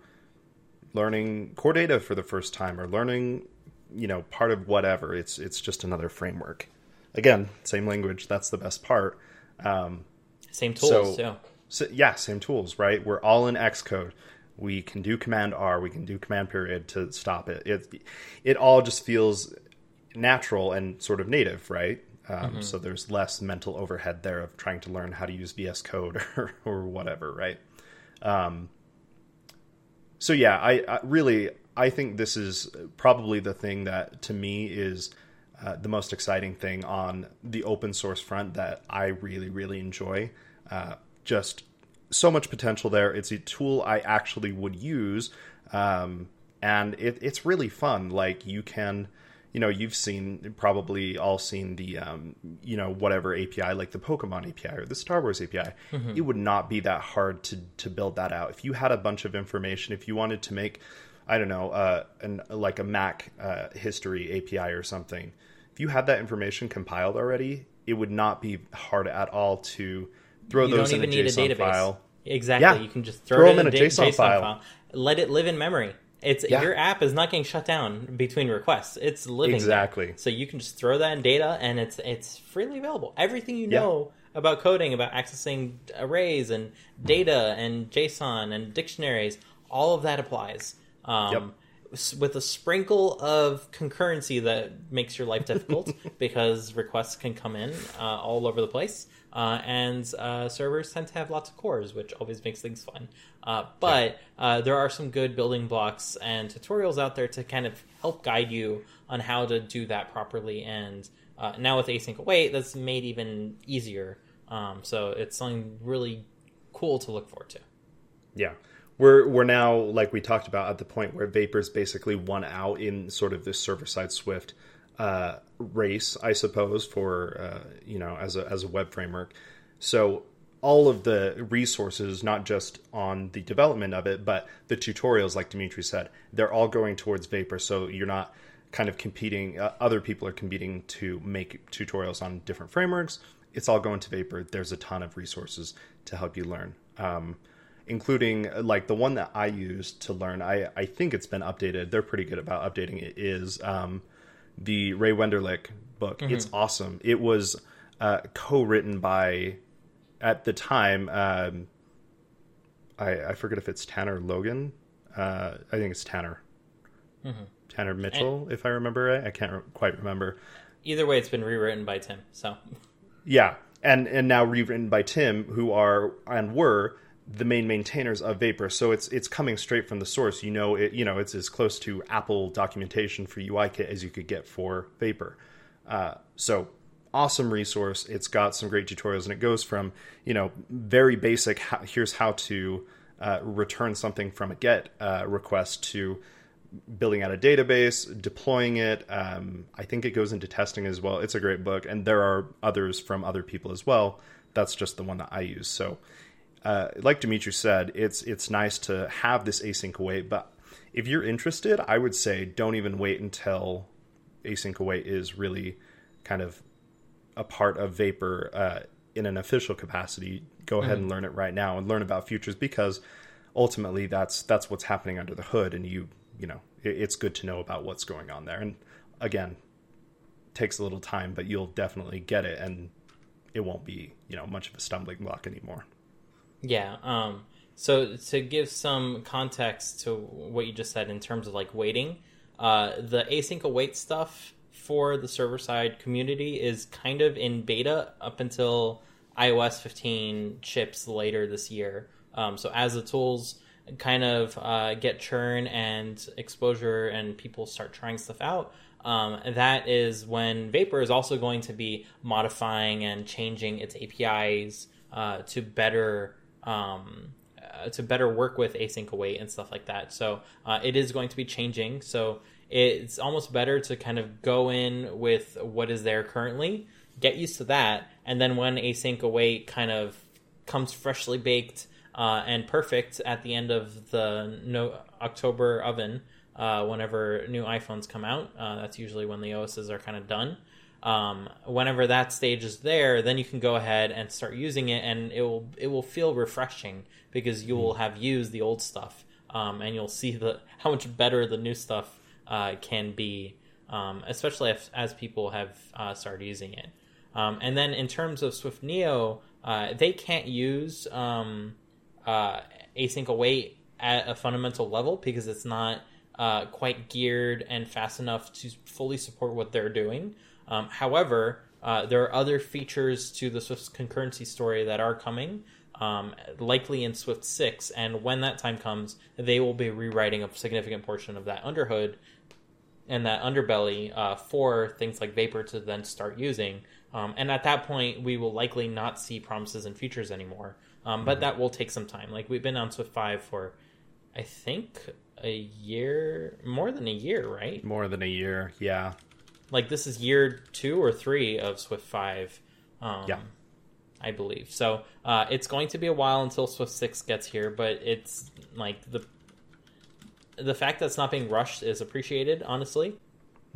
learning core data for the first time or learning, you know, part of whatever. It's it's just another framework. Again, same language. That's the best part. Um, same tools, so, So, yeah, same tools, right? We're all in Xcode. We can do Command R. We can do Command period to stop it. It it all just feels natural and sort of native, right? Um, mm-hmm. So there's less mental overhead there of trying to learn how to use VS Code *laughs* or, or whatever, right? Um, so yeah, I, I, really I think this is probably the thing that to me is uh, the most exciting thing on the open source front that I really really enjoy. Uh, just so much potential there. It's a tool I actually would use, um, and it, it's really fun. Like you can you know you've seen probably all seen the um, you know whatever API like the Pokemon API or the Star Wars API. Mm-hmm. It would not be that hard to to build that out. If you had a bunch of information, if you wanted to make I don't know uh, an like a Mac uh, history API or something, if you had that information compiled already, it would not be hard at all to throw you those in a JSON a file. Exactly. Yeah. You can just throw, throw them in a, a JSON, JSON file. file. Let it live in memory. It's yeah. your app is not getting shut down between requests. It's living exactly. There. So you can just throw that in data, and it's it's freely available. Everything you know yeah. about coding, about accessing arrays and data and JSON and dictionaries, all of that applies. Um, yep with a sprinkle of concurrency that makes your life difficult *laughs* because requests can come in uh, all over the place. Uh, and uh, servers tend to have lots of cores, which always makes things fun. Uh, but. Uh, there are some good building blocks and tutorials out there to kind of help guide you on how to do that properly. And uh, now with async await, that's made even easier. Um, so it's something really cool to look forward to. Yeah we're we're now like we talked about at the point where Vapor's basically won out in sort of this server side Swift uh, race, I suppose, for uh, you know as a as a web framework. So all of the resources, not just on the development of it, but the tutorials, like Dimitri said, they're all going towards Vapor. So you're not kind of competing. Uh, other people are competing to make tutorials on different frameworks. It's all going to Vapor. There's a ton of resources to help you learn. Um, including like the one that I used to learn. I I think it's been updated. They're pretty good about updating it. Is um, the Ray Wenderlich book? Mm-hmm. It's awesome. It was uh, co-written by at the time. Um, I I forget if it's Tanner Logan. Uh, I think it's Tanner. Mm-hmm. Tanner Mitchell, and, if I remember right. I can't re- quite remember. Either way, it's been rewritten by Tim. So yeah, and and now rewritten by Tim, who are and were the main maintainers of Vapor. So it's it's coming straight from the source. You know, it you know it's as close to Apple documentation for UIKit as you could get for Vapor. Uh, so awesome resource. It's got some great tutorials, and it goes from you know very basic. Here's how to uh, return something from a GET uh, request to building out a database, deploying it. Um, I think it goes into testing as well. It's a great book, and there are others from other people as well. That's just the one that I use. So uh, like Dimitri said, it's it's nice to have this async await. But if you're interested, I would say don't even wait until async await is really kind of a part of Vapor uh, in an official capacity. Go mm-hmm. ahead and learn it right now and learn about futures because ultimately that's that's what's happening under the hood, and you you know it, it's good to know about what's going on there. And again, takes a little time, but you'll definitely get it, and it won't be you know much of a stumbling block anymore. Yeah. Um, so to give some context to what you just said in terms of like waiting, uh, the async await stuff for the server side community is kind of in beta up until iOS 15 ships later this year. Um, so as the tools kind of uh, get churn and exposure and people start trying stuff out, um, that is when Vapor is also going to be modifying and changing its APIs uh, to better um, uh, to better work with async await and stuff like that. So uh, it is going to be changing. So it's almost better to kind of go in with what is there currently, get used to that, and then when async await kind of comes freshly baked uh, and perfect at the end of the no October oven, uh, whenever new iPhones come out, uh, that's usually when the OSs are kind of done. Um, whenever that stage is there, then you can go ahead and start using it, and it will it will feel refreshing because you will have used the old stuff, um, and you'll see the *laughs* how much better the new stuff uh, can be, um, especially if, as people have uh, started using it. Um, and then in terms of Swift NIO, uh, they can't use um, uh, async await at a fundamental level because it's not uh, quite geared and fast enough to fully support what they're doing. Um, however, uh, there are other features to the Swift concurrency story that are coming, um, likely in Swift 6. And when that time comes, they will be rewriting a significant portion of that underhood and that underbelly uh, for things like Vapor to then start using. Um, and at that point, we will likely not see promises and futures anymore. Um, but mm-hmm. that will take some time. Like we've been on Swift 5 for, I think, a year, more than a year, right? More than a year, yeah. Like this is year two or three of Swift 5. Um, yeah. I believe. So uh, it's going to be a while until Swift 6 gets here, but it's like the the fact that it's not being rushed is appreciated, honestly.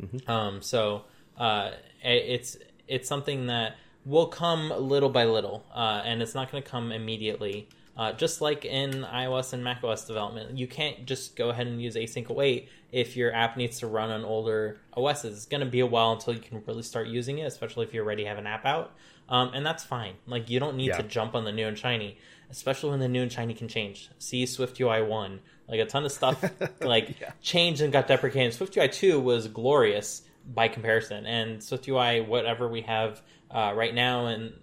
Mm-hmm. Um, so uh, it's it's something that will come little by little, uh, and it's not going to come immediately. Uh, just like in iOS and macOS development, you can't just go ahead and use async await if your app needs to run on older OSs. It's going to be a while until you can really start using it, especially if you already have an app out. Um, and that's fine. Like you don't need yeah. to jump on the new and shiny, especially when the new and shiny can change. See Swift UI one, like a ton of stuff *laughs* like yeah. changed and got deprecated. Swift UI two was glorious by comparison, and Swift UI whatever we have uh, right now and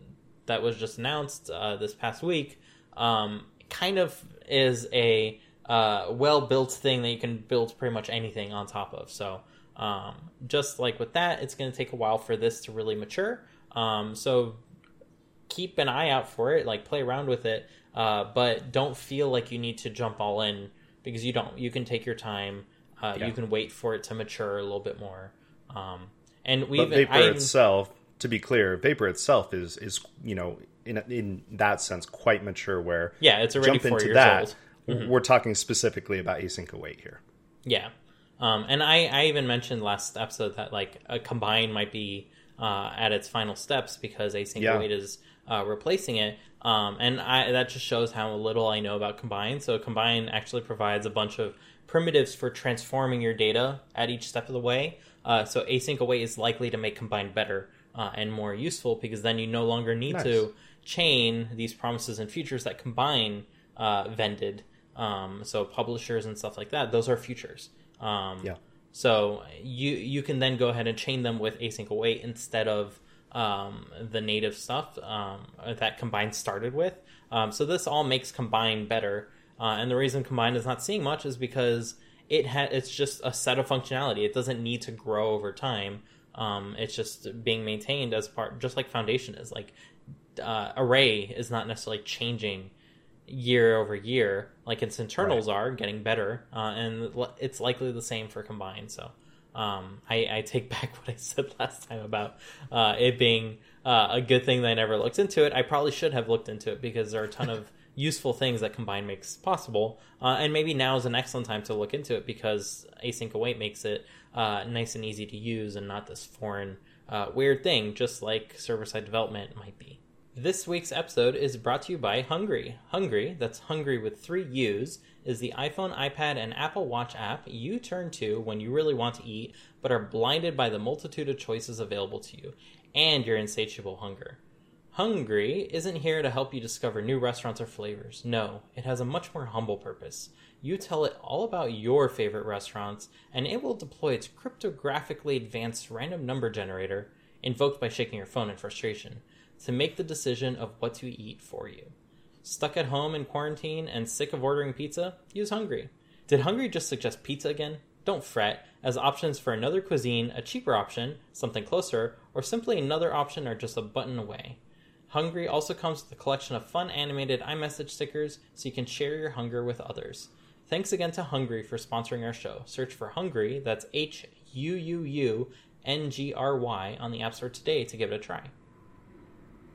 that was just announced uh, this past week um, kind of is a uh, well built thing that you can build pretty much anything on top of. So, um, just like with that, it's going to take a while for this to really mature. Um, so, keep an eye out for it, like play around with it, uh, but don't feel like you need to jump all in because you don't. You can take your time. Uh, yeah. You can wait for it to mature a little bit more. Um, and we Vapor I, itself, to be clear, Vapor itself is is you know in in that sense quite mature. Where yeah, it's already jump into that. Mm-hmm. We're talking specifically about async await here. Yeah, um, and I I even mentioned last episode that like a combine might be uh, at its final steps because async yeah. await is uh, replacing it. Um, and I, that just shows how little I know about Combine. So Combine actually provides a bunch of primitives for transforming your data at each step of the way. Uh, so async await is likely to make Combine better uh, and more useful because then you no longer need nice. to chain these promises and futures that combine uh, vended. Um, so publishers and stuff like that, those are futures. Um, yeah. So you you can then go ahead and chain them with async await instead of um, the native stuff um, that Combine started with. Um, so this all makes Combine better. Uh, and the reason Combine is not seeing much is because it ha- it's just a set of functionality. It doesn't need to grow over time. Um, it's just being maintained as part, just like Foundation is. Like uh, Array is not necessarily changing year over year, like its internals right. are getting better, uh, and it's likely the same for Combine. So um, I, I, take *laughs* back what I said last time about uh, it being uh, a good thing that I never looked into it. I probably should have looked into it because there are a ton of *laughs* useful things that Combine makes possible, uh, and maybe now is an excellent time to look into it because async await makes it uh, nice and easy to use and not this foreign uh, weird thing, just like server side development might be. This week's episode is brought to you by Hungry. Hungry, that's Hungry with three U's, is the iPhone, iPad, and Apple Watch app you turn to when you really want to eat but are blinded by the multitude of choices available to you and your insatiable hunger. Hungry isn't here to help you discover new restaurants or flavors. No, it has a much more humble purpose. You tell it all about your favorite restaurants, and it will deploy its cryptographically advanced random number generator, invoked by shaking your phone in frustration, to make the decision of what to eat for you. Stuck at home in quarantine and sick of ordering pizza? Use Hungry. Did Hungry just suggest pizza again? Don't fret, as options for another cuisine, a cheaper option, something closer, or simply another option are just a button away. Hungry also comes with a collection of fun animated iMessage stickers so you can share your hunger with others. Thanks again to Hungry for sponsoring our show. Search for Hungry, that's H U U U N G R Y, on the App Store today to give it a try.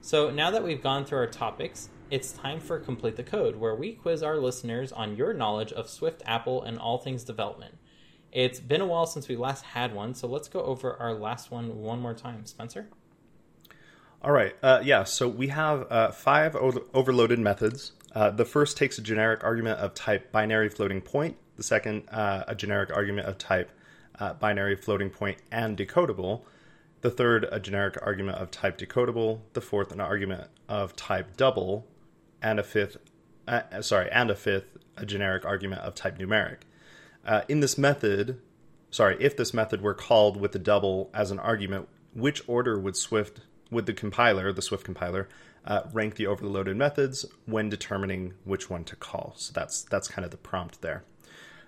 So now that we've gone through our topics, it's time for Complete the Code, where we quiz our listeners on your knowledge of Swift, Apple, and all things development. It's been a while since we last had one, so let's go over our last one one more time. Spencer? All right. Uh, yeah. So we have uh, five o- overloaded methods. Uh, the first takes a generic argument of type binary floating point. The second, uh, a generic argument of type uh, binary floating point and decodable. The third, a generic argument of type decodable. The fourth, an argument of type double, and a fifth, uh, sorry, and a fifth, a generic argument of type numeric. in this method, sorry, if this method were called with the double as an argument, which order would Swift would the compiler, the Swift compiler, uh, rank the overloaded methods when determining which one to call. So that's that's kind of the prompt there.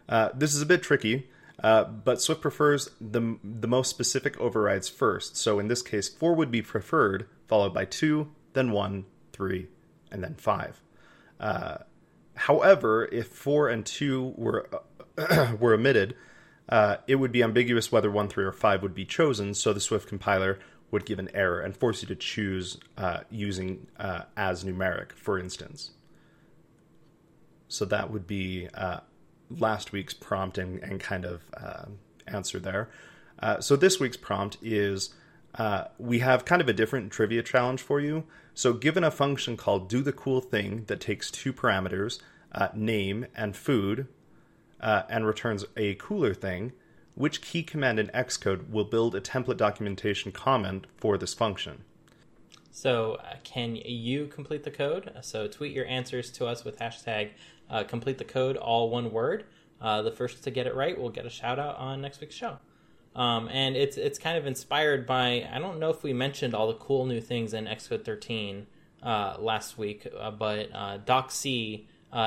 Uh, this is a bit tricky, uh, but Swift prefers the the most specific overrides first. So in this case, four would be preferred, followed by two, then one, three, and then five. Uh, however, if four and two were *clears throat* were omitted, uh, it would be ambiguous whether one, three, or five would be chosen. So the Swift compiler would give an error and force you to choose uh, using uh, as numeric, for instance. So that would be uh, last week's prompt and, and kind of uh, answer there. Uh, so this week's prompt is uh, we have kind of a different trivia challenge for you. So given a function called do the cool thing that takes two parameters, name and food, and returns a cooler thing, which key command in Xcode will build a template documentation comment for this function. So, uh, can you complete the code? So, tweet your answers to us with hashtag uh, complete the code, all one word. Uh, the first to get it right will get a shout out on next week's show. Um, and it's it's kind of inspired by I don't know if we mentioned all the cool new things in Xcode 13 uh, last week, uh, but uh, DocC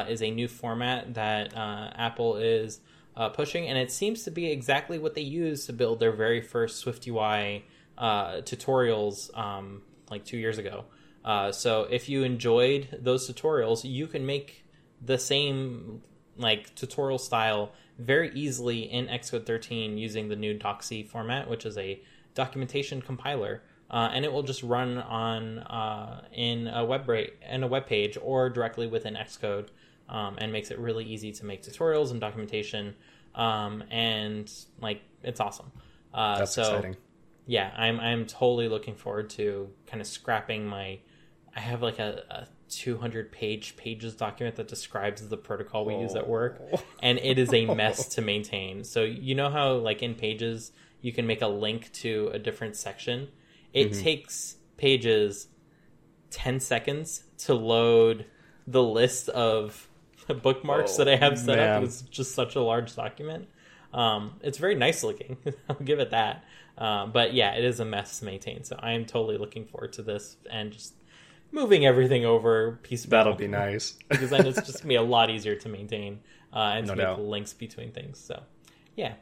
is a new format that Apple is uh, pushing, and it seems to be exactly what they use to build their very first SwiftUI uh, tutorials um, like two years ago. Uh, so if you enjoyed those tutorials, you can make the same like tutorial style very easily in Xcode 13 using the new DocC format, which is a documentation compiler. Uh, and it will just run on uh, in a web rate in a web page or directly within Xcode um, and makes it really easy to make tutorials and documentation. Um, and like it's awesome. Uh, That's so, exciting. Yeah, I'm I'm totally looking forward to kind of scrapping my. I have like a, a 200 page pages document that describes the protocol we oh. use at work, oh. and it is a *laughs* mess to maintain. So you know how like in Pages you can make a link to a different section. It mm-hmm. takes Pages 10 seconds to load the list of *laughs* bookmarks oh, that I have set man. up. It's just such a large document. Um, it's very nice looking. *laughs* I'll give it that. Uh, but yeah, it is a mess to maintain. So I am totally looking forward to this and just moving everything over piece by That'll be nice *laughs* because then it's just gonna be a lot easier to maintain uh, and no to make links between things. So yeah.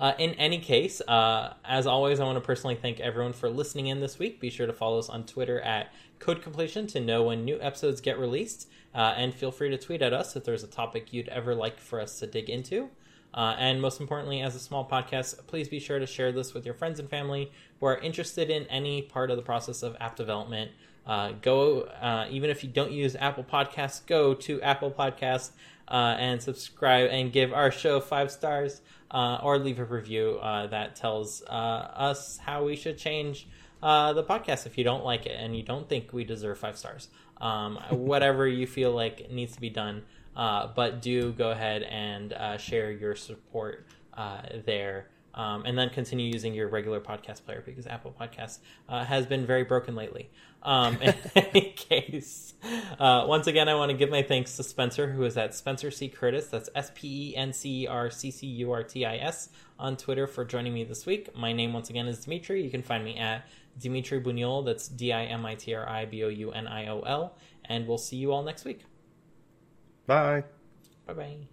Uh, in any case, uh, as always, I want to personally thank everyone for listening in this week. Be sure to follow us on Twitter at Code Completion to know when new episodes get released. Uh, and feel free to tweet at us if there's a topic you'd ever like for us to dig into. Uh, and most importantly, as a small podcast, please be sure to share this with your friends and family who are interested in any part of the process of app development. Uh, go, uh, even if you don't use Apple Podcasts, go to Apple Podcasts uh, and subscribe and give our show five stars uh, or leave a review that tells us how we should change the podcast if you don't like it and you don't think we deserve five stars um, whatever you feel like needs to be done. Uh, but do go ahead and uh, share your support uh, there Um, and then continue using your regular podcast player because Apple Podcasts uh, has been very broken lately. Um, *laughs* in any case, uh, once again, I want to give my thanks to Spencer, who is at Spencer C. Curtis. That's S P E N C E R C C U R T I S on Twitter for joining me this week. My name, once again, is Dimitri. You can find me at Dimitri Bouniol. That's D I M I T R I B O U N I O L. And we'll see you all next week. Bye. Bye bye.